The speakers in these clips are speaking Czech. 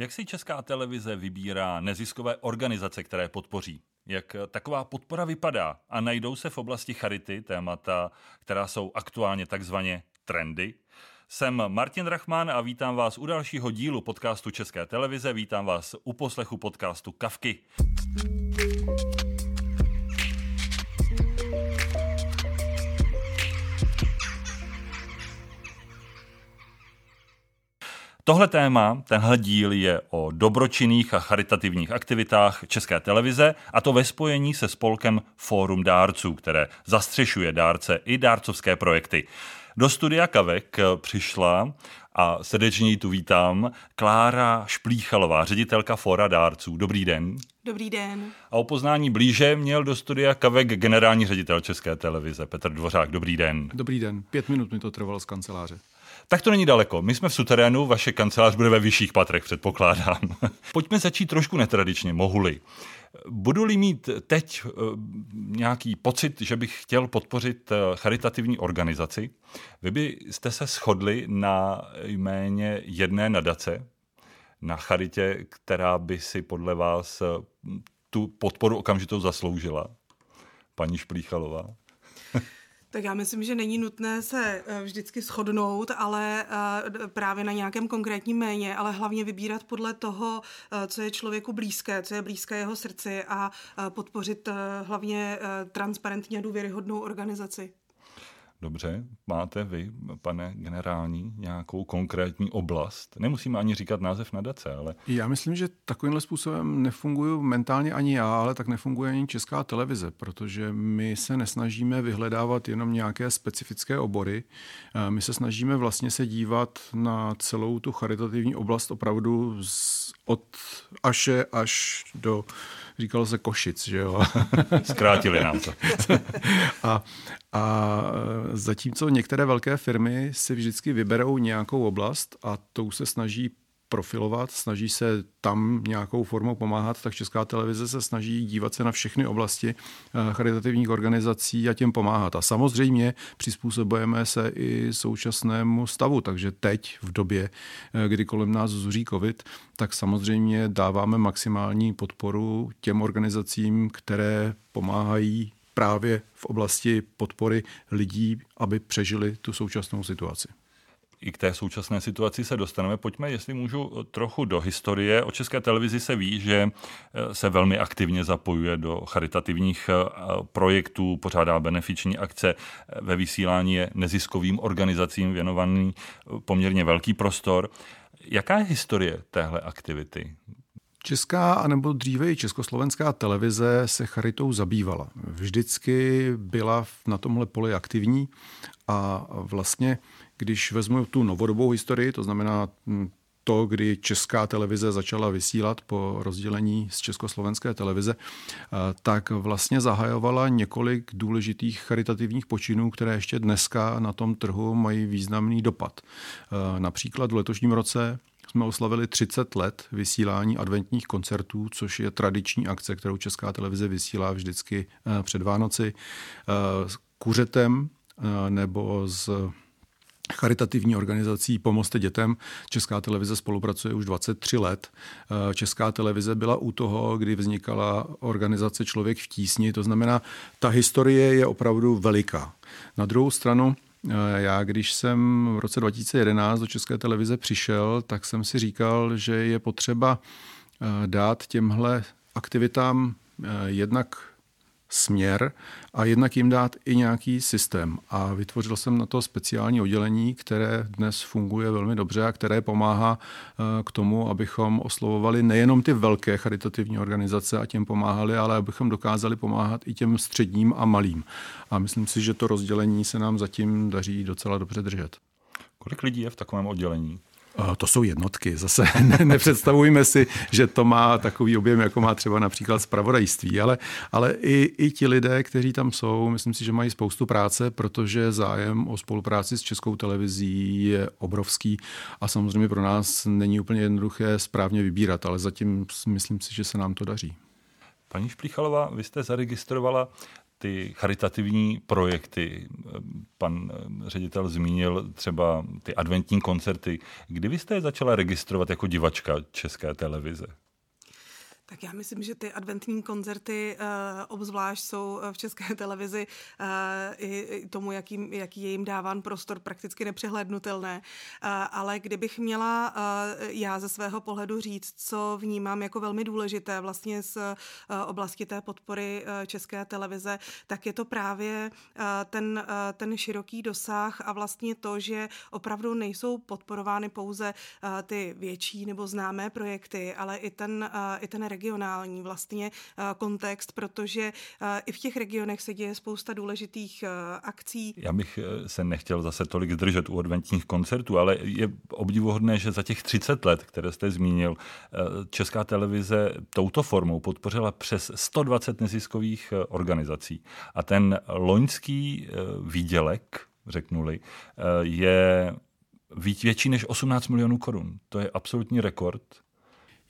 Jak si Česká televize vybírá neziskové organizace, které podpoří? Jak taková podpora vypadá? A najdou se v oblasti charity témata, která jsou aktuálně takzvaně trendy? Jsem Martin Rachman a vítám vás u dalšího dílu podcastu České televize. Vítám vás u poslechu podcastu Kavky. Tohle téma, tenhle díl je o dobročinných a charitativních aktivitách České televize a to ve spojení se spolkem Fórum dárců, které zastřešuje dárce i dárcovské projekty. Do studia Kavek přišla a srdečně ji tu vítám Klára Šplíchalová, ředitelka Fóra dárců. Dobrý den. Dobrý den. A o poznání blíže měl do studia Kavek generální ředitel České televize Petr Dvořák. Dobrý den. Dobrý den. Pět minut mi to trvalo z kanceláře. Tak to není daleko. My jsme v suterénu, vaše kancelář bude ve vyšších patrech, předpokládám. Pojďme začít trošku netradičně, mohli. Budu-li mít teď eh, nějaký pocit, že bych chtěl podpořit eh, charitativní organizaci, vy byste se shodli na jméně jedné nadace, na charitě, která by si podle vás eh, tu podporu okamžitou zasloužila? Paní Šplíchalová. Tak já myslím, že není nutné se eh, vždycky shodnout, ale eh, právě na nějakém konkrétním méně, ale hlavně vybírat podle toho, eh, co je člověku blízké, co je blízké jeho srdci a podpořit hlavně transparentně a důvěryhodnou organizaci. Dobře, máte vy, pane generální, nějakou konkrétní oblast? Nemusíme ani říkat název nadace, ale... Já myslím, že takovýmhle způsobem nefunguju mentálně ani já, ale tak nefunguje ani česká televize, protože my se nesnažíme vyhledávat jenom nějaké specifické obory. My se snažíme vlastně se dívat na celou tu charitativní oblast opravdu od Aše až do říkalo se Košic, že jo. Zkrátili nám to. a, a zatímco některé velké firmy si vždycky vyberou nějakou oblast a tou se snaží profilovat, snaží se tam nějakou formou pomáhat, tak Česká televize se snaží dívat se na všechny oblasti eh, charitativních organizací a těm pomáhat. A samozřejmě přizpůsobujeme se i současnému stavu, takže teď v době, eh, kdy kolem nás zuří covid, tak samozřejmě dáváme maximální podporu těm organizacím, které pomáhají právě v oblasti podpory lidí, aby přežili tu současnou situaci i k té současné situaci se dostaneme. Pojďme, jestli můžu, trochu do historie. O České televizi se ví, že eh, se velmi aktivně zapojuje do charitativních eh, projektů, pořádá benefiční akce. Ve vysílání je neziskovým organizacím věnovaný eh, poměrně velký prostor. Jaká je historie téhle aktivity? Česká, anebo dříve i československá televize se charitou zabývala. Vždycky byla na tomhle poli aktivní a vlastně když vezmu tu novodobou historii, to znamená hm, to, kdy česká televize začala vysílat po rozdělení z československé televize, eh, tak vlastně zahajovala několik důležitých charitativních počinů, které ještě dneska na tom trhu mají významný dopad. Eh, například v letošním roce jsme oslavili 30 let vysílání adventních koncertů, což je tradiční akce, kterou Česká televize vysílá vždycky eh, před Vánoci. S kuřetem nebo s charitativní organizací Pomozte dětem. Česká televize spolupracuje už 23 let. Eh, Česká televize byla u toho, kdy vznikala organizace Člověk v tísni, to znamená, ta historie je opravdu veliká. Na druhou stranu, eh, já, když jsem v roce 2011 do České televize přišel, tak jsem si říkal, že je potřeba eh, dát těmhle aktivitám jednak směr a jednak jim dát i nějaký systém. A vytvořil jsem na to speciální oddělení, které dnes funguje velmi dobře a které pomáhá eh, k tomu, abychom oslovovali nejenom ty velké charitativní organizace a těm pomáhali, ale abychom dokázali pomáhat i těm středním a malým. A myslím si, že to rozdělení se nám zatím daří docela dobře držet. Kolik lidí je v takovém oddělení? To jsou jednotky. Zase ne, nepředstavujme si, že to má takový objem, jako má třeba například zpravodajství, ale, ale i, i ti lidé, kteří tam jsou, myslím si, že mají spoustu práce, protože zájem o spolupráci s českou televizí je obrovský a samozřejmě pro nás není úplně jednoduché správně vybírat, ale zatím myslím si, že se nám to daří. Paní Šplíchalová, vy jste zaregistrovala ty charitativní projekty. Pan ředitel zmínil třeba ty adventní koncerty. Kdy vy jste je začala registrovat jako divačka České televize? Tak já myslím, že ty adventní koncerty uh, obzvlášť jsou v české televizi uh, i tomu, jaký, jaký je jim dáván prostor, prakticky nepřehlednutelné. Uh, ale kdybych měla uh, já ze svého pohledu říct, co vnímám jako velmi důležité vlastně z uh, oblasti té podpory uh, české televize, tak je to právě uh, ten, uh, ten široký dosah a vlastně to, že opravdu nejsou podporovány pouze uh, ty větší nebo známé projekty, ale i ten, uh, i ten regionální vlastně eh, kontext, protože eh, i v těch regionech se děje spousta důležitých eh, akcí. Já bych se nechtěl zase tolik zdržet u adventních koncertů, ale je obdivuhodné, že za těch 30 let, které jste zmínil, Česká televize touto formou podpořila přes 120 neziskových organizací. A ten loňský výdělek, řeknuli, je větší než 18 milionů korun. To je absolutní rekord.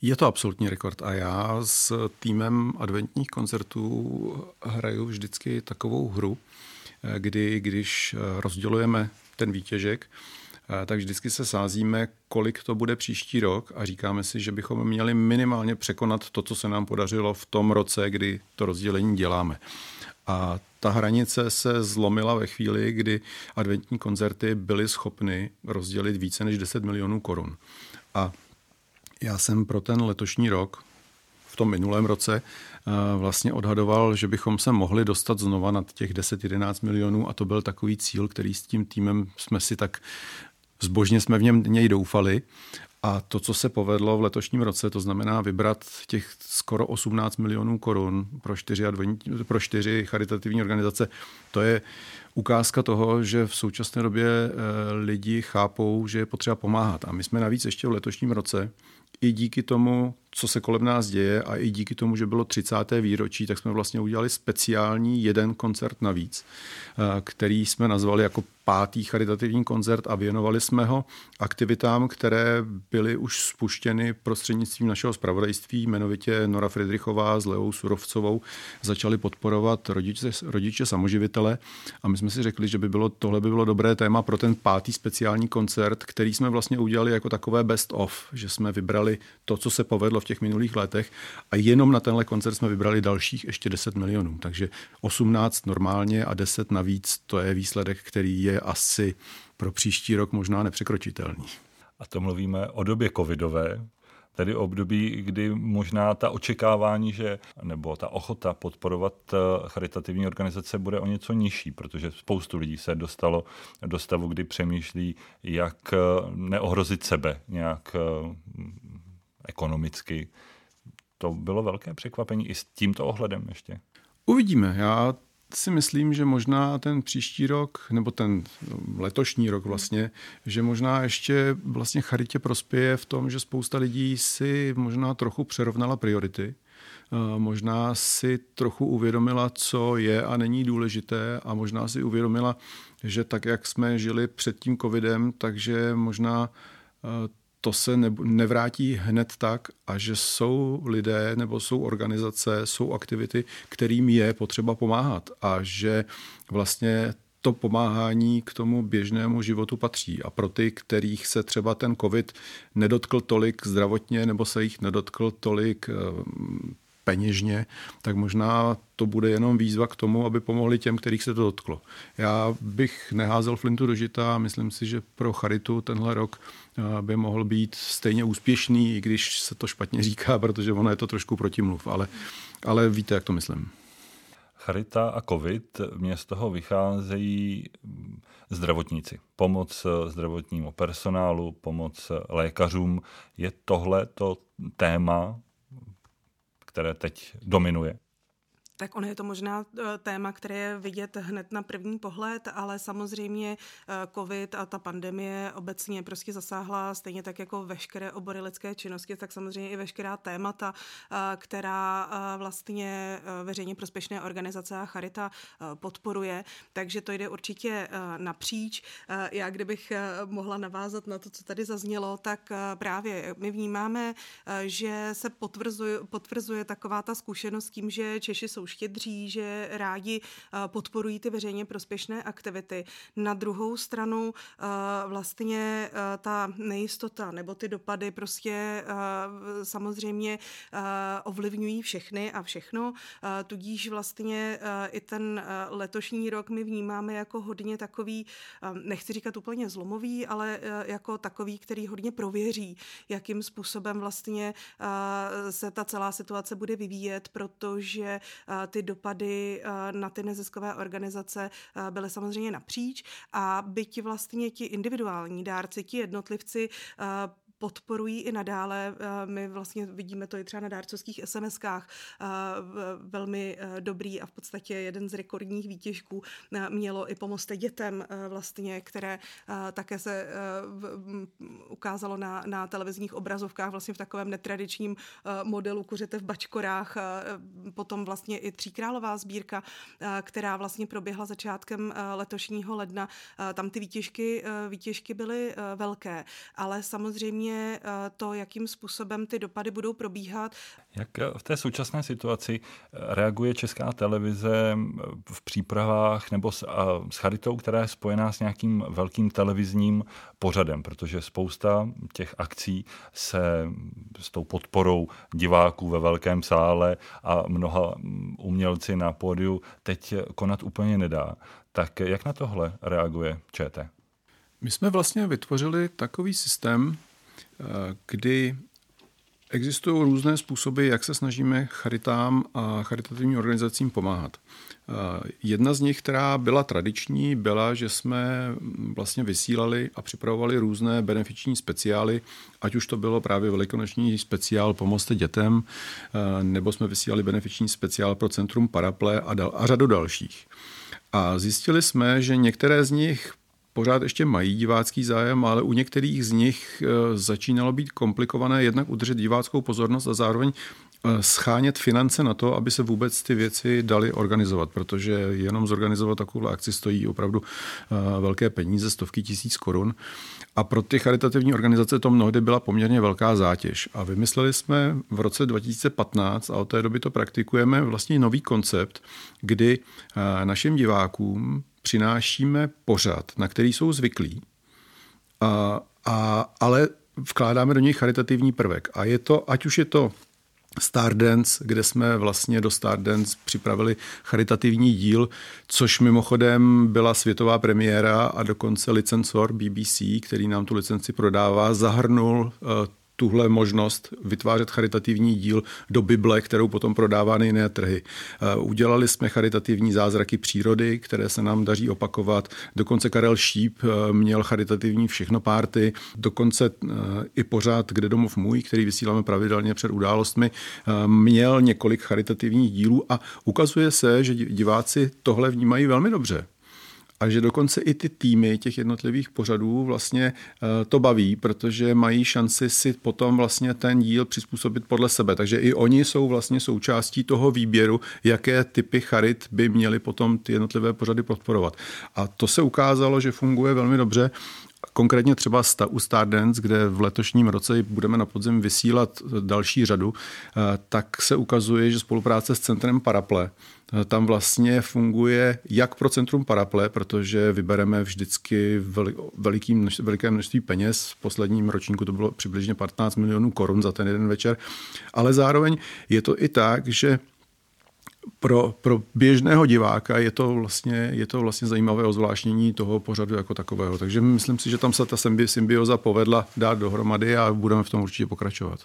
Je to absolutní rekord a já s týmem adventních koncertů hraju vždycky takovou hru, kdy když rozdělujeme ten výtěžek, tak vždycky se sázíme, kolik to bude příští rok a říkáme si, že bychom měli minimálně překonat to, co se nám podařilo v tom roce, kdy to rozdělení děláme. A ta hranice se zlomila ve chvíli, kdy adventní koncerty byly schopny rozdělit více než 10 milionů korun. A já jsem pro ten letošní rok, v tom minulém roce, eh, vlastně odhadoval, že bychom se mohli dostat znova nad těch 10-11 milionů a to byl takový cíl, který s tím týmem jsme si tak zbožně jsme v něm něj doufali. A to, co se povedlo v letošním roce, to znamená vybrat těch skoro 18 milionů korun pro čtyři, pro čtyři charitativní organizace, to je ukázka toho, že v současné době eh, lidi chápou, že je potřeba pomáhat. A my jsme navíc ještě v letošním roce i díky tomu, co se kolem nás děje a i díky tomu, že bylo 30. výročí, tak jsme vlastně udělali speciální jeden koncert navíc, eh, který jsme nazvali jako pátý charitativní koncert a věnovali jsme ho aktivitám, které byly už spuštěny prostřednictvím našeho zpravodajství, jmenovitě Nora Friedrichová s Leou Surovcovou začali podporovat rodiče, rodiče samoživitele a my jsme si řekli, že by bylo, tohle by bylo dobré téma pro ten pátý speciální koncert, který jsme vlastně udělali jako takové best of, že jsme vybrali to, co se povedlo v těch minulých letech a jenom na tenhle koncert jsme vybrali dalších ještě 10 milionů. Takže 18 normálně a 10 navíc, to je výsledek, který je asi pro příští rok možná nepřekročitelný. A to mluvíme o době covidové, tedy období, kdy možná ta očekávání, že nebo ta ochota podporovat eh, charitativní organizace bude o něco nižší, protože spoustu lidí se dostalo do stavu, kdy přemýšlí, jak eh, neohrozit sebe nějak eh, ekonomicky. To bylo velké překvapení i s tímto ohledem ještě. Uvidíme. Já si myslím, že možná ten příští rok, nebo ten letošní rok vlastně, že možná ještě vlastně charitě prospěje v tom, že spousta lidí si možná trochu přerovnala priority. Možná si trochu uvědomila, co je a není důležité a možná si uvědomila, že tak, jak jsme žili před tím covidem, takže možná to se nevrátí hned tak a že jsou lidé nebo jsou organizace, jsou aktivity, kterým je potřeba pomáhat a že vlastně to pomáhání k tomu běžnému životu patří. A pro ty, kterých se třeba ten COVID nedotkl tolik zdravotně nebo se jich nedotkl tolik eh, peněžně, tak možná to bude jenom výzva k tomu, aby pomohli těm, kterých se to dotklo. Já bych neházel flintu do žita a myslím si, že pro Charitu tenhle rok eh, by mohl být stejně úspěšný, i když se to špatně říká, protože ono je to trošku protimluv, ale, ale víte, jak to myslím. Charita a COVID, mě z toho vycházejí zdravotníci. Pomoc zdravotnímu personálu, pomoc lékařům. Je tohle to téma, které teď dominuje? Tak ono je to možná eh, téma, které je vidět hned na první pohled, ale samozřejmě eh, covid a ta pandemie obecně prostě zasáhla stejně tak jako veškeré obory lidské činnosti, tak samozřejmě i veškerá témata, eh, která vlastně veřejně prospěšné organizace a Charita podporuje, takže to jde určitě napříč. Já kdybych mohla navázat na to, co tady zaznělo, tak právě my vnímáme, že se potvrzuje, potvrzuje taková ta zkušenost tím, že Češi jsou štědří, že rádi podporují ty veřejně prospěšné aktivity. Na druhou stranu vlastně ta nejistota nebo ty dopady prostě samozřejmě ovlivňují všechny a všechno, tudíž vlastně i ten letošní rok my vnímáme jako hodně takový, nechci říkat úplně zlomový, ale jako takový, který hodně prověří, jakým způsobem vlastně se ta celá situace bude vyvíjet, protože ty dopady na ty neziskové organizace byly samozřejmě napříč a byť vlastně ti individuální dárci, ti jednotlivci podporují i nadále. Eh, my vlastně vidíme to i třeba na dárcovských SMS-kách. Eh, velmi eh, dobrý a v podstatě jeden z rekordních výtěžků mělo i Pomozte dětem vlastně, které také se ukázalo na, na televizních obrazovkách vlastně v takovém netradičním modelu kuřete v bačkorách. Potom vlastně i Tříkrálová sbírka, která vlastně proběhla začátkem letošního ledna. Tam ty výtěžky, výtěžky byly velké, ale samozřejmě vlastně to, jakým způsobem ty dopady budou probíhat. Jak eh, v té současné situaci eh, reaguje Česká televize v přípravách nebo s, s charitou, která je spojená s nějakým velkým televizním pořadem, protože spousta těch akcí se s tou podporou diváků ve velkém sále a mnoha umělci na pódiu teď konat úplně nedá. Tak jak na tohle reaguje ČT? My jsme vlastně vytvořili takový systém, kdy existují různé způsoby, jak se snažíme charitám a charitativním organizacím pomáhat. Jedna z nich, která byla tradiční, byla, že jsme vlastně vysílali a připravovali různé benefiční speciály, ať už to bylo právě velikonoční speciál Pomozte dětem, nebo jsme vysílali benefiční speciál pro Centrum Paraple a, dal, a řadu dalších. A zjistili jsme, že některé z nich pořád ještě mají divácký zájem, ale u některých z nich eh, začínalo být komplikované jednak udržet diváckou pozornost a zároveň eh, schánět finance na to, aby se vůbec ty věci daly organizovat, protože jenom zorganizovat takovou akci stojí opravdu eh, velké peníze, stovky tisíc korun. A pro ty charitativní organizace to mnohdy byla poměrně velká zátěž. A vymysleli jsme v roce 2015, a od té doby to praktikujeme, vlastně nový koncept, kdy našim divákům přinášíme pořad, na který jsou zvyklí, a, a, ale vkládáme do něj charitativní prvek. A je to, ať už je to Stardance, kde jsme vlastně do Stardance připravili charitativní díl, což mimochodem byla světová premiéra a dokonce licencor BBC, který nám tu licenci prodává, zahrnul eh, tuhle možnost vytvářet charitativní díl do Bible, kterou potom prodává na jiné trhy. Eh, udělali jsme charitativní zázraky přírody, které se nám daří opakovat. Dokonce Karel Šíp eh, měl charitativní všechno párty, dokonce eh, i pořád Kde domov můj, který vysíláme pravidelně před událostmi, měl několik charitativních dílů a ukazuje se, že diváci tohle vnímají velmi dobře a že dokonce i ty týmy těch jednotlivých pořadů vlastně eh, to baví, protože mají šanci si potom vlastně ten díl přizpůsobit podle sebe. Takže i oni jsou vlastně součástí toho výběru, jaké typy charit by měly potom ty jednotlivé pořady podporovat. A to se ukázalo, že funguje velmi dobře Konkrétně třeba u Stardance, kde v letošním roce budeme na podzim vysílat další řadu, eh, tak se ukazuje, že spolupráce s Centrem Paraple eh, tam vlastně funguje jak pro Centrum Paraple, protože vybereme vždycky veliký, veliké množství peněz. V posledním ročníku to bylo přibližně 15 milionů korun za ten jeden večer, ale zároveň je to i tak, že pro, pro běžného diváka je to, vlastně, je to vlastně zajímavé ozvláštění toho pořadu jako takového. Takže myslím si, že tam se ta symbioza povedla dát dohromady a budeme v tom určitě pokračovat.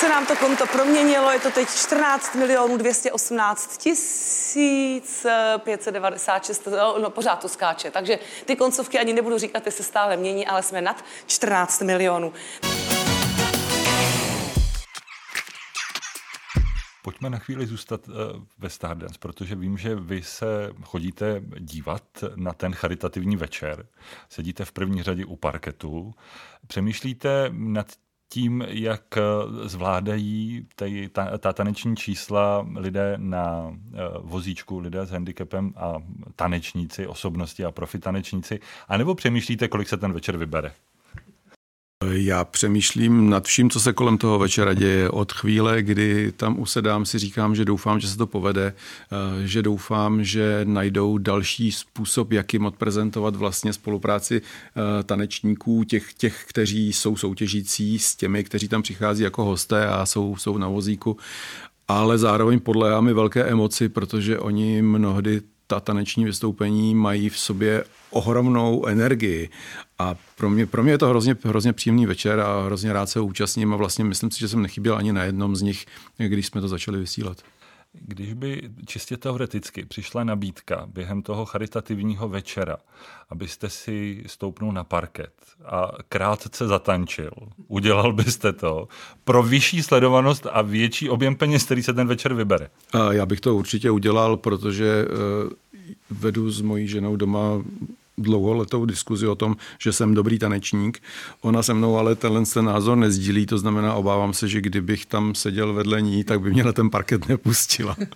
Se nám to konto proměnilo. Je to teď 14 milionů 218 tisíc 596, no, no pořád to skáče. Takže ty koncovky ani nebudu říkat, ty se stále mění, ale jsme nad 14 milionů. Pojďme na chvíli zůstat eh, ve Stardance, protože vím, že vy se chodíte dívat na ten charitativní večer, sedíte v první řadě u parketu, přemýšlíte nad tím, jak zvládají tady, ta, ta taneční čísla lidé na vozíčku, lidé s handicapem a tanečníci, osobnosti a profitanečníci, anebo přemýšlíte, kolik se ten večer vybere? Já přemýšlím nad vším, co se kolem toho večera děje. Od chvíle, kdy tam usedám, si říkám, že doufám, že se to povede, eh, že doufám, že najdou další způsob, jakým odprezentovat vlastně spolupráci eh, tanečníků, těch, těch, kteří jsou soutěžící s těmi, kteří tam přichází jako hosté a jsou, jsou na vozíku. Ale zároveň podléhá mi velké emoci, protože oni mnohdy ta taneční vystoupení mají v sobě ohromnou energii. A pro mě, pro mě je to hrozně, hrozně příjemný večer a hrozně rád se účastním a vlastně myslím si, že jsem nechyběl ani na jednom z nich, když jsme to začali vysílat. Když by čistě teoreticky přišla nabídka během toho charitativního večera, abyste si stoupnul na parket a krátce zatančil, udělal byste to pro vyšší sledovanost a větší objem peněz, který se ten večer vybere? Já bych to určitě udělal, protože eh, vedu s mojí ženou doma dlouholetou diskuzi o tom, že jsem dobrý tanečník. Ona se mnou ale tenhle ten názor nezdílí, to znamená, obávám se, že kdybych tam seděl vedle ní, tak by mě na ten parket nepustila.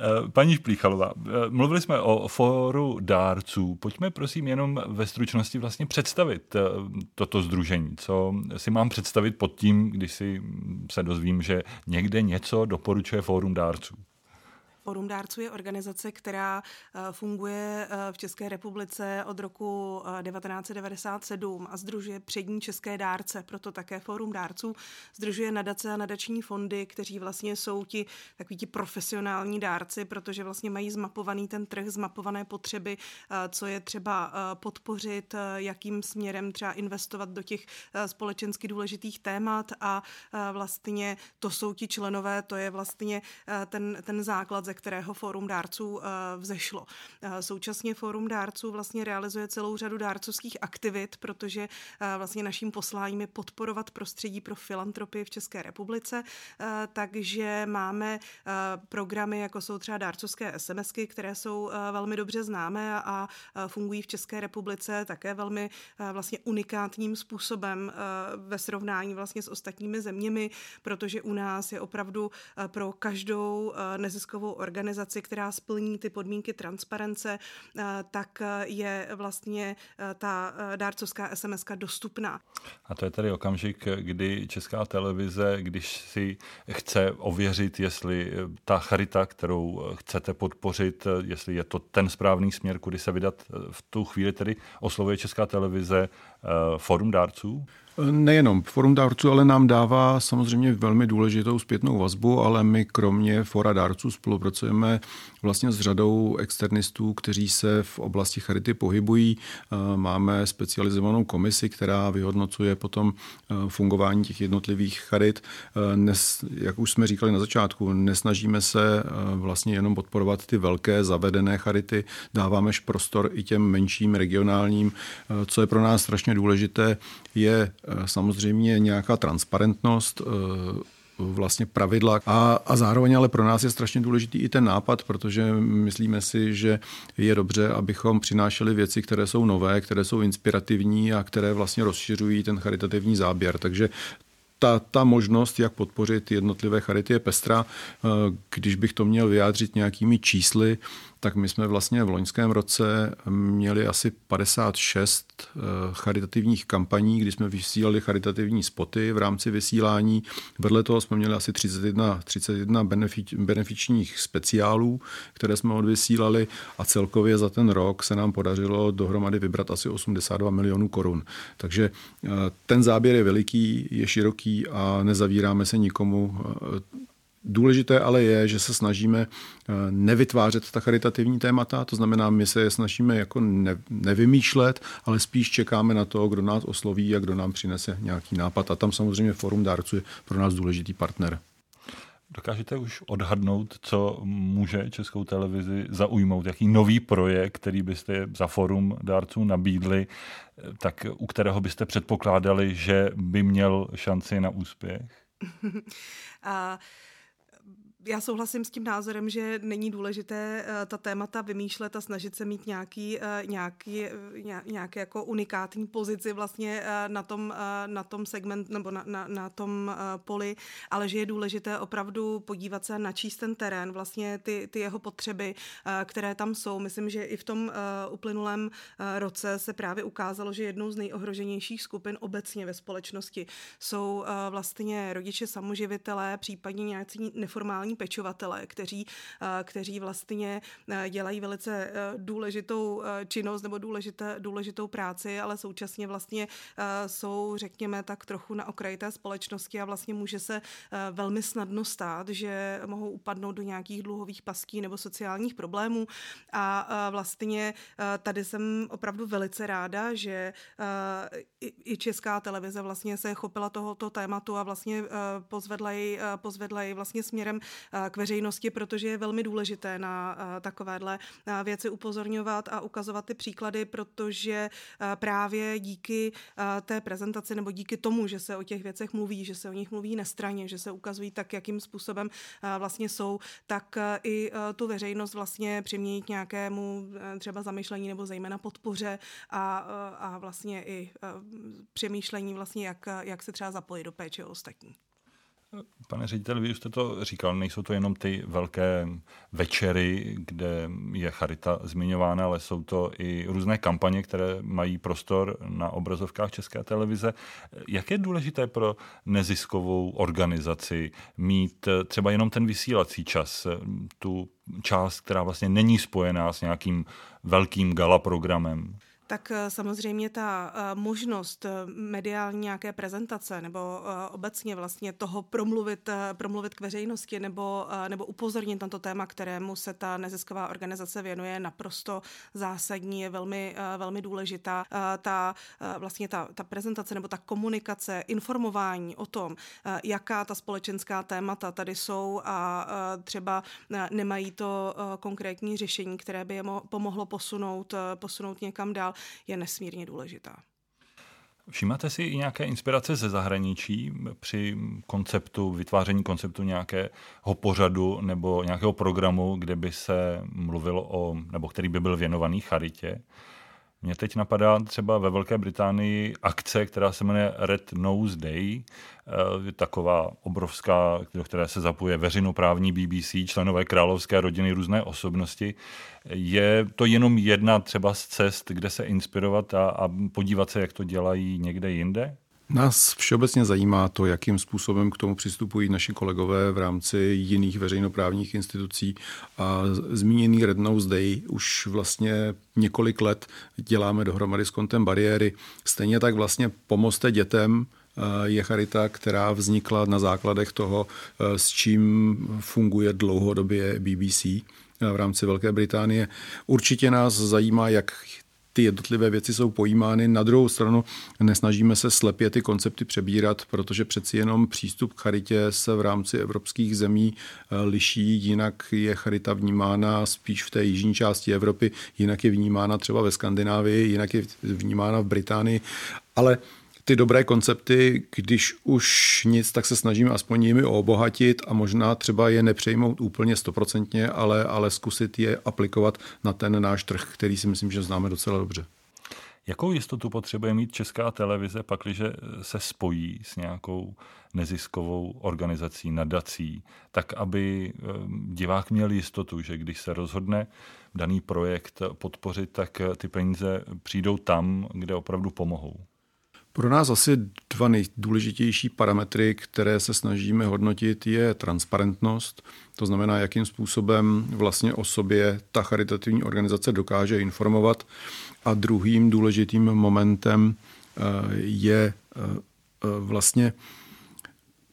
Eh, paní Šplíchalová, eh, mluvili jsme o fóru dárců. Pojďme prosím jenom ve stručnosti vlastně představit eh, toto združení. Co si mám představit pod tím, když si se dozvím, že někde něco doporučuje fórum dárců? Forum dárců je organizace, která eh, funguje eh, v České republice od roku 1997 eh, a združuje přední české dárce, proto také Forum dárců. Združuje nadace a nadační fondy, kteří vlastně jsou ti takový ti profesionální dárci, protože vlastně mají zmapovaný ten trh, zmapované potřeby, co je třeba podpořit, jakým směrem třeba investovat do těch společensky důležitých témat a vlastně to jsou ti členové, to je vlastně ten, ten základ, ze kterého Fórum dárců eh, vzešlo. Eh, současně Fórum dárců vlastně realizuje celou řadu dárcovských aktivit, protože eh, vlastně naším posláním je podporovat prostředí pro filantropii v České republice, takže máme programy, jako jsou třeba dárcovské SMSky, které jsou velmi dobře známé a fungují v České republice také velmi vlastně unikátním způsobem ve srovnání vlastně s ostatními zeměmi, protože u nás je opravdu pro každou neziskovou organizaci, která splní ty podmínky transparence, eh, tak eh, je vlastně eh, ta dárcovská SMS dostupná. A to je tedy okamžik, kdy Česká televize, když si chce ověřit, jestli ta charita, kterou chcete podpořit, jestli je to ten správný směr, kudy se vydat, v tu chvíli tedy oslovuje Česká televize forum dárců? Nejenom forum dárců, ale nám dává samozřejmě velmi důležitou zpětnou vazbu, ale my kromě fora dárců spolupracujeme vlastně s řadou externistů, kteří se v oblasti charity pohybují. Eh, máme specializovanou komisi, která vyhodnocuje potom eh, fungování těch jednotlivých charit. Eh, jak už jsme říkali na začátku, nesnažíme se vlastně jenom podporovat ty velké zavedené charity, dáváme prostor i těm menším regionálním. Co je pro nás strašně důležité, je samozřejmě nějaká transparentnost vlastně pravidla a, a zároveň ale pro nás je strašně důležitý i ten nápad, protože myslíme si, že je dobře, abychom přinášeli věci, které jsou nové, které jsou inspirativní a které vlastně rozšiřují ten charitativní záběr. Takže ta, ta možnost, jak podpořit jednotlivé charity, je pestrá. Když bych to měl vyjádřit nějakými čísly, tak my jsme vlastně v loňském roce měli asi 56 eh, charitativních kampaní, kdy jsme vysílali charitativní spoty v rámci vysílání. Vedle toho jsme měli asi 31, 31 benefič, benefičních speciálů, které jsme odvysílali a celkově za ten rok se nám podařilo dohromady vybrat asi 82 milionů korun. Takže eh, ten záběr je veliký, je široký a nezavíráme se nikomu eh, Důležité ale je, že se snažíme eh, nevytvářet ta charitativní témata, to znamená, my se je snažíme jako ne, nevymýšlet, ale spíš čekáme na to, kdo nás osloví a kdo nám přinese nějaký nápad. A tam samozřejmě Forum dárců je pro nás důležitý partner. Dokážete už odhadnout, co může Českou televizi zaujmout? Jaký nový projekt, který byste za forum dárců nabídli, tak u kterého byste předpokládali, že by měl šanci na úspěch? A já souhlasím s tím názorem, že není důležité uh, ta témata vymýšlet a snažit se mít nějaký, uh, nějaký, uh, nějaký jako unikátní pozici vlastně na tom, na tom segment nebo na, na, na tom poli, ale že je důležité opravdu podívat se, načíst ten terén, vlastně ty, ty jeho potřeby, které tam jsou. Myslím, že i v tom uplynulém roce se právě ukázalo, že jednou z nejohroženějších skupin obecně ve společnosti jsou vlastně rodiče samoživitelé, případně nějací neformální pečovatelé, kteří, eh, kteří vlastně eh, dělají velice eh, důležitou činnost nebo důležité, důležitou práci, ale současně vlastně jsou, řekněme, tak trochu na okraji té společnosti a vlastně může se velmi snadno stát, že mohou upadnout do nějakých dluhových pastí nebo sociálních problémů. A vlastně tady jsem opravdu velice ráda, že i česká televize vlastně se chopila tohoto tématu a vlastně pozvedla jej, pozvedla jej vlastně směrem k veřejnosti, protože je velmi důležité na takovéhle věci upozorňovat a ukazovat ty příklady, protože právě díky té prezentaci nebo díky tomu, že se o těch věcech mluví, že se o nich mluví nestraně, že se ukazují tak, jakým způsobem vlastně jsou, tak i tu veřejnost vlastně přimějí k nějakému třeba zamyšlení nebo zejména podpoře a, a vlastně i přemýšlení vlastně, jak, jak se třeba zapojit do péče o ostatní. Pane řediteli, vy už jste to říkal, nejsou to jenom ty velké večery, kde je charita zmiňována, ale jsou to i různé kampaně, které mají prostor na obrazovkách České televize. Jak je důležité pro neziskovou organizaci mít třeba jenom ten vysílací čas, tu část, která vlastně není spojená s nějakým velkým gala programem? Tak eh, samozřejmě ta eh, možnost eh, mediální nějaké prezentace nebo obecně vlastně toho promluvit, promluvit k veřejnosti nebo, nebo upozornit na to téma, kterému se ta nezisková organizace věnuje, je naprosto zásadní, je velmi, velmi důležitá. Ta, vlastně ta, ta prezentace nebo ta komunikace, informování o tom, jaká ta společenská témata tady jsou a třeba nemají to konkrétní řešení, které by je pomohlo posunout, posunout někam dál, je nesmírně důležitá. Všímáte si i nějaké inspirace ze zahraničí při konceptu, vytváření konceptu nějakého pořadu nebo nějakého programu, kde by se mluvilo o, nebo který by byl věnovaný charitě? Mě teď napadá třeba ve Velké Británii akce, která se jmenuje Red Nose Day, eh, taková obrovská, do které se zapuje veřejnoprávní BBC, členové královské rodiny, různé osobnosti. Je to jenom jedna třeba z cest, kde se inspirovat a, a podívat se, jak to dělají někde jinde? Nás všeobecně zajímá to, jakým způsobem k tomu přistupují naši kolegové v rámci jiných veřejnoprávních institucí. A zmíněný Red Nose Day už vlastně několik let děláme dohromady s kontem bariéry. Stejně tak vlastně pomozte dětem eh, je charita, která vznikla na základech toho, eh, s čím funguje dlouhodobě BBC eh, v rámci Velké Británie. Určitě nás zajímá, jak ty jednotlivé věci jsou pojímány. Na druhou stranu nesnažíme se slepě ty koncepty přebírat, protože přeci jenom přístup k charitě se v rámci evropských zemí eh, liší. Jinak je charita vnímána spíš v té jižní části Evropy, jinak je vnímána třeba ve Skandinávii, jinak je vnímána v Británii. Ale ty dobré koncepty, když už nic, tak se snažíme aspoň jimi obohatit a možná třeba je nepřejmout úplně stoprocentně, ale, ale zkusit je aplikovat na ten náš trh, který si myslím, že známe docela dobře. Jakou jistotu potřebuje mít česká televize, pakliže se spojí s nějakou neziskovou organizací, nadací, tak aby eh, divák měl jistotu, že když se rozhodne daný projekt podpořit, tak ty peníze přijdou tam, kde opravdu pomohou? Pro nás asi dva nejdůležitější parametry, které se snažíme hodnotit, je transparentnost, to znamená, jakým způsobem vlastně o sobě ta charitativní organizace dokáže informovat. A druhým důležitým momentem eh, je eh, vlastně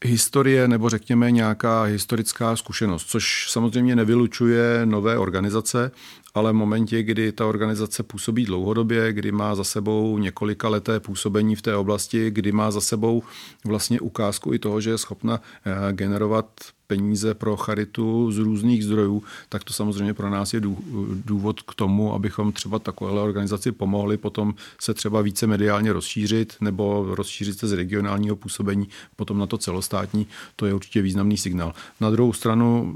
historie nebo řekněme nějaká historická zkušenost, což samozřejmě nevylučuje nové organizace, ale v momentě, kdy ta organizace působí dlouhodobě, kdy má za sebou několika leté působení v té oblasti, kdy má za sebou vlastně ukázku i toho, že je schopna eh, generovat peníze pro charitu z různých zdrojů, tak to samozřejmě pro nás je důvod k tomu, abychom třeba takovéhle organizaci pomohli potom se třeba více mediálně rozšířit nebo rozšířit se z regionálního působení potom na to celostátní. To je určitě významný signál. Na druhou stranu,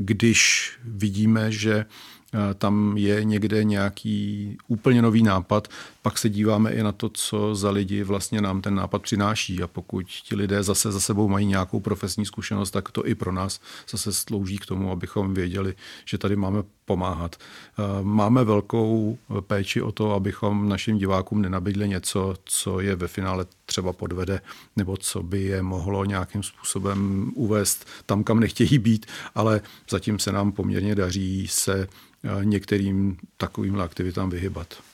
když vidíme, že Eh, tam je někde nějaký úplně nový nápad, pak se díváme i na to, co za lidi vlastně nám ten nápad přináší a pokud ti lidé zase za sebou mají nějakou profesní zkušenost, tak to i pro nás zase slouží k tomu, abychom věděli, že tady máme pomáhat. Eh, máme velkou péči o to, abychom našim divákům nenabídli něco, co je ve finále třeba podvede, nebo co by je mohlo nějakým způsobem uvést tam, kam nechtějí být, ale zatím se nám poměrně daří se některým takovým aktivitám vyhybat.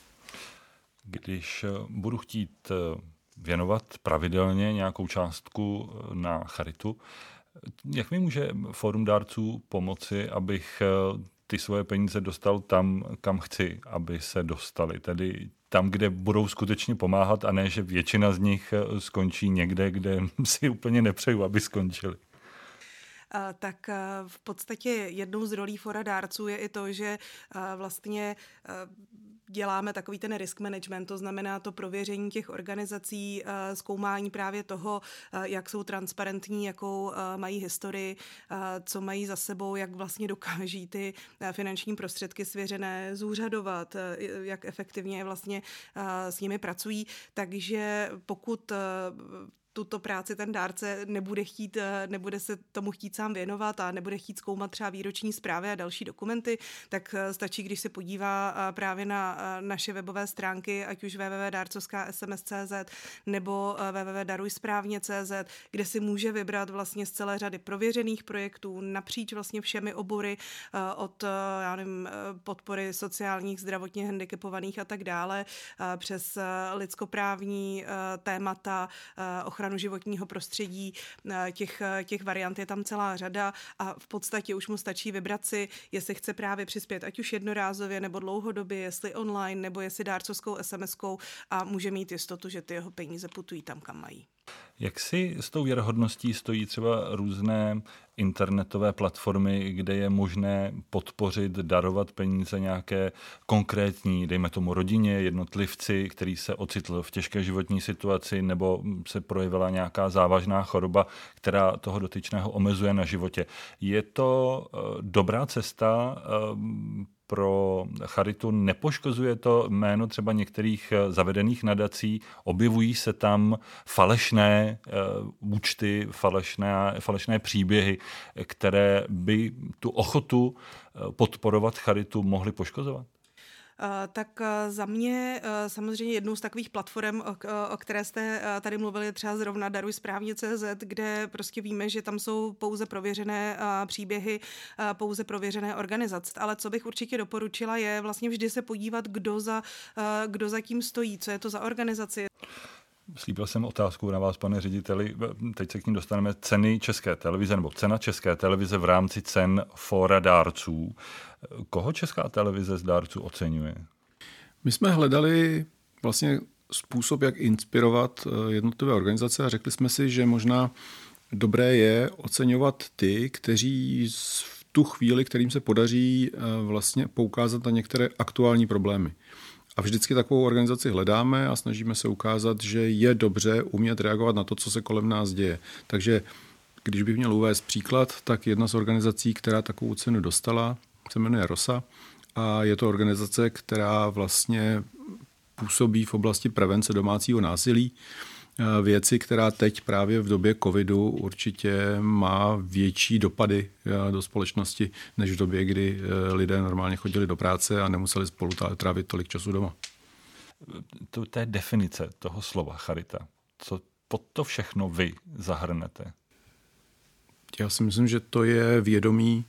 Když eh, budu chtít eh, věnovat pravidelně nějakou částku eh, na charitu, jak mi může Fórum dárců pomoci, abych ty svoje peníze dostal tam, kam chci, aby se dostali, tedy tam, kde budou skutečně pomáhat a ne, že většina z nich skončí někde, kde si úplně nepřeju, aby skončili tak v podstatě jednou z rolí fora dárců je i to, že vlastně děláme takový ten risk management, to znamená to prověření těch organizací, zkoumání právě toho, jak jsou transparentní, jakou mají historii, co mají za sebou, jak vlastně dokáží ty finanční prostředky svěřené zúřadovat, jak efektivně vlastně s nimi pracují. Takže pokud tuto práci ten dárce nebude chtít, eh, nebude se tomu chtít sám věnovat a nebude chtít zkoumat třeba výroční zprávy a další dokumenty, tak eh, stačí, když se podívá eh, právě na naše webové stránky, ať už www.dárcovská.sms.cz nebo www.darujsprávně.cz, kde si může vybrat vlastně z celé řady prověřených projektů napříč vlastně všemi obory od já nevím, podpory sociálních, zdravotně handicapovaných a tak dále, přes lidskoprávní témata, ochranu ochranu životního prostředí, eh, těch, eh, těch variant je tam celá řada a v podstatě už mu stačí vybrat si, jestli chce právě přispět, ať už jednorázově nebo dlouhodobě, jestli online nebo jestli dárcovskou SMS-kou a může mít jistotu, že ty jeho peníze putují tam, kam mají. Jak si s tou věrohodností stojí třeba různé internetové platformy, kde je možné podpořit, darovat peníze nějaké konkrétní, dejme tomu rodině, jednotlivci, který se ocitl v těžké životní situaci nebo se projevila nějaká závažná choroba, která toho dotyčného omezuje na životě. Je to eh, dobrá cesta eh, pro charitu nepoškozuje to jméno třeba některých eh, zavedených nadací, objevují se tam falešné uh, účty, falešné, falešné příběhy, které by tu ochotu podporovat charitu mohly poškozovat? Eh, tak eh, za mě eh, samozřejmě jednou z takových platform, o které jste tady mluvili, třeba zrovna Daruj správně CZ, kde prostě víme, že tam jsou pouze prověřené příběhy, pouze prověřené organizace. Ale co bych určitě doporučila, je vlastně vždy se podívat, kdo za, kdo za tím stojí, co je to za organizaci. Slíbil jsem otázku na vás, pane řediteli. Teď se k ní dostaneme ceny České televize, nebo cena České televize v rámci cen fora dárců. Koho Česká televize z dárců oceňuje? My jsme hledali vlastně způsob, jak inspirovat eh, jednotlivé organizace a řekli jsme si, že možná dobré je oceňovat ty, kteří v tu chvíli, kterým se podaří eh, vlastně poukázat na některé aktuální problémy. A vždycky takovou organizaci hledáme a snažíme se ukázat, že je dobře umět reagovat na to, co se kolem nás děje. Takže když bych měl uvést příklad, tak jedna z organizací, která takovou cenu dostala, se jmenuje ROSA a je to organizace, která vlastně působí v oblasti prevence domácího násilí. Eh, věci, která teď právě v době covidu určitě má větší dopady eh, do společnosti, než v době, kdy eh, lidé normálně chodili do práce a nemuseli spolu trávit tolik času doma. To, to je definice toho slova charita. Co pod to všechno vy zahrnete? Já si myslím, že to je vědomí,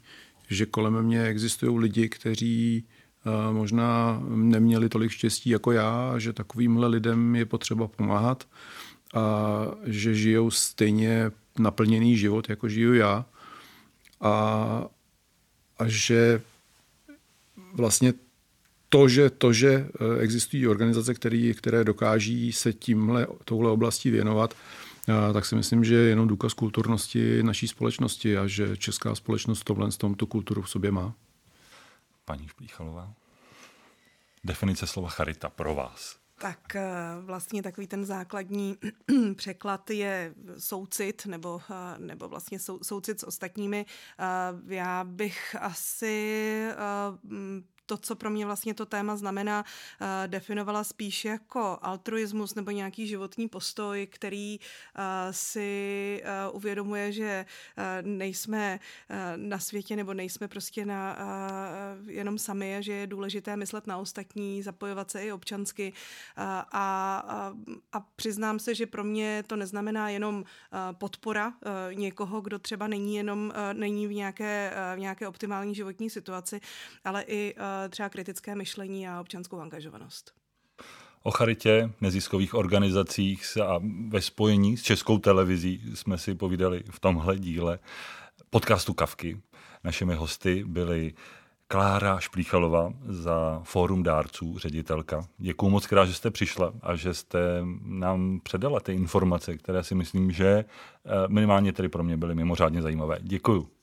že kolem mě existují lidi, kteří možná neměli tolik štěstí jako já, že takovýmhle lidem je potřeba pomáhat a že žijou stejně naplněný život, jako žiju já a, a že vlastně to, že, to, že eh, existují organizace, který, které dokáží se tímhle, touhle oblastí věnovat, tak si myslím, že je jenom důkaz kulturnosti naší společnosti a že česká společnost tohle s tomto kulturu v sobě má. Paní Šplíchalová, definice slova charita pro vás. Tak eh, vlastně takový ten základní překlad je soucit nebo, eh, nebo vlastně sou, soucit s ostatními. Eh, já bych asi to, co pro mě vlastně to téma znamená, uh, definovala spíš jako altruismus nebo nějaký životní postoj, který uh, si uh, uvědomuje, že nejsme na světě nebo nejsme prostě na, jenom sami a že je důležité myslet na ostatní, zapojovat se i občansky. A, a, a přiznám se, že pro mě to neznamená jenom podpora někoho, kdo třeba není jenom není v nějaké, v nějaké optimální životní situaci, ale i třeba kritické myšlení a občanskou angažovanost. O charitě, neziskových organizacích a ve spojení s českou televizí jsme si povídali v tomhle díle podcastu Kavky. Našimi hosty byli Klára Šplíchalová za Fórum dárců, ředitelka. Děkuji moc krát, že jste přišla a že jste nám předala ty informace, které si myslím, že eh, minimálně tedy pro mě byly mimořádně zajímavé. Děkuji.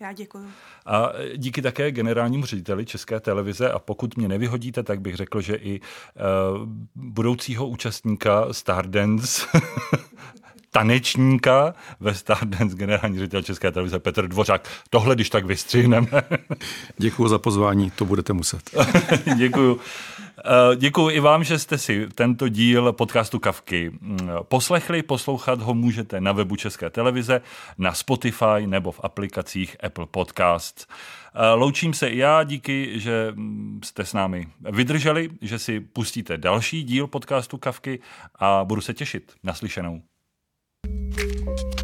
Já děkuji. A díky také generálnímu řediteli České televize a pokud mě nevyhodíte, tak bych řekl, že i uh, budoucího účastníka Stardance tanečníka ve Stardance generální ředitel České televize Petr Dvořák. Tohle, když tak vystřihneme. Děkuji za pozvání, to budete muset. Děkuji. Eh, Děkuji i vám, že jste si tento díl podcastu Kavky mm, poslechli. Poslouchat ho můžete na webu České televize, na Spotify nebo v aplikacích Apple Podcasts. Eh, loučím se i já, díky, že mm, jste s námi vydrželi, že si pustíte další díl podcastu Kavky a budu se těšit. Naslyšenou. thank you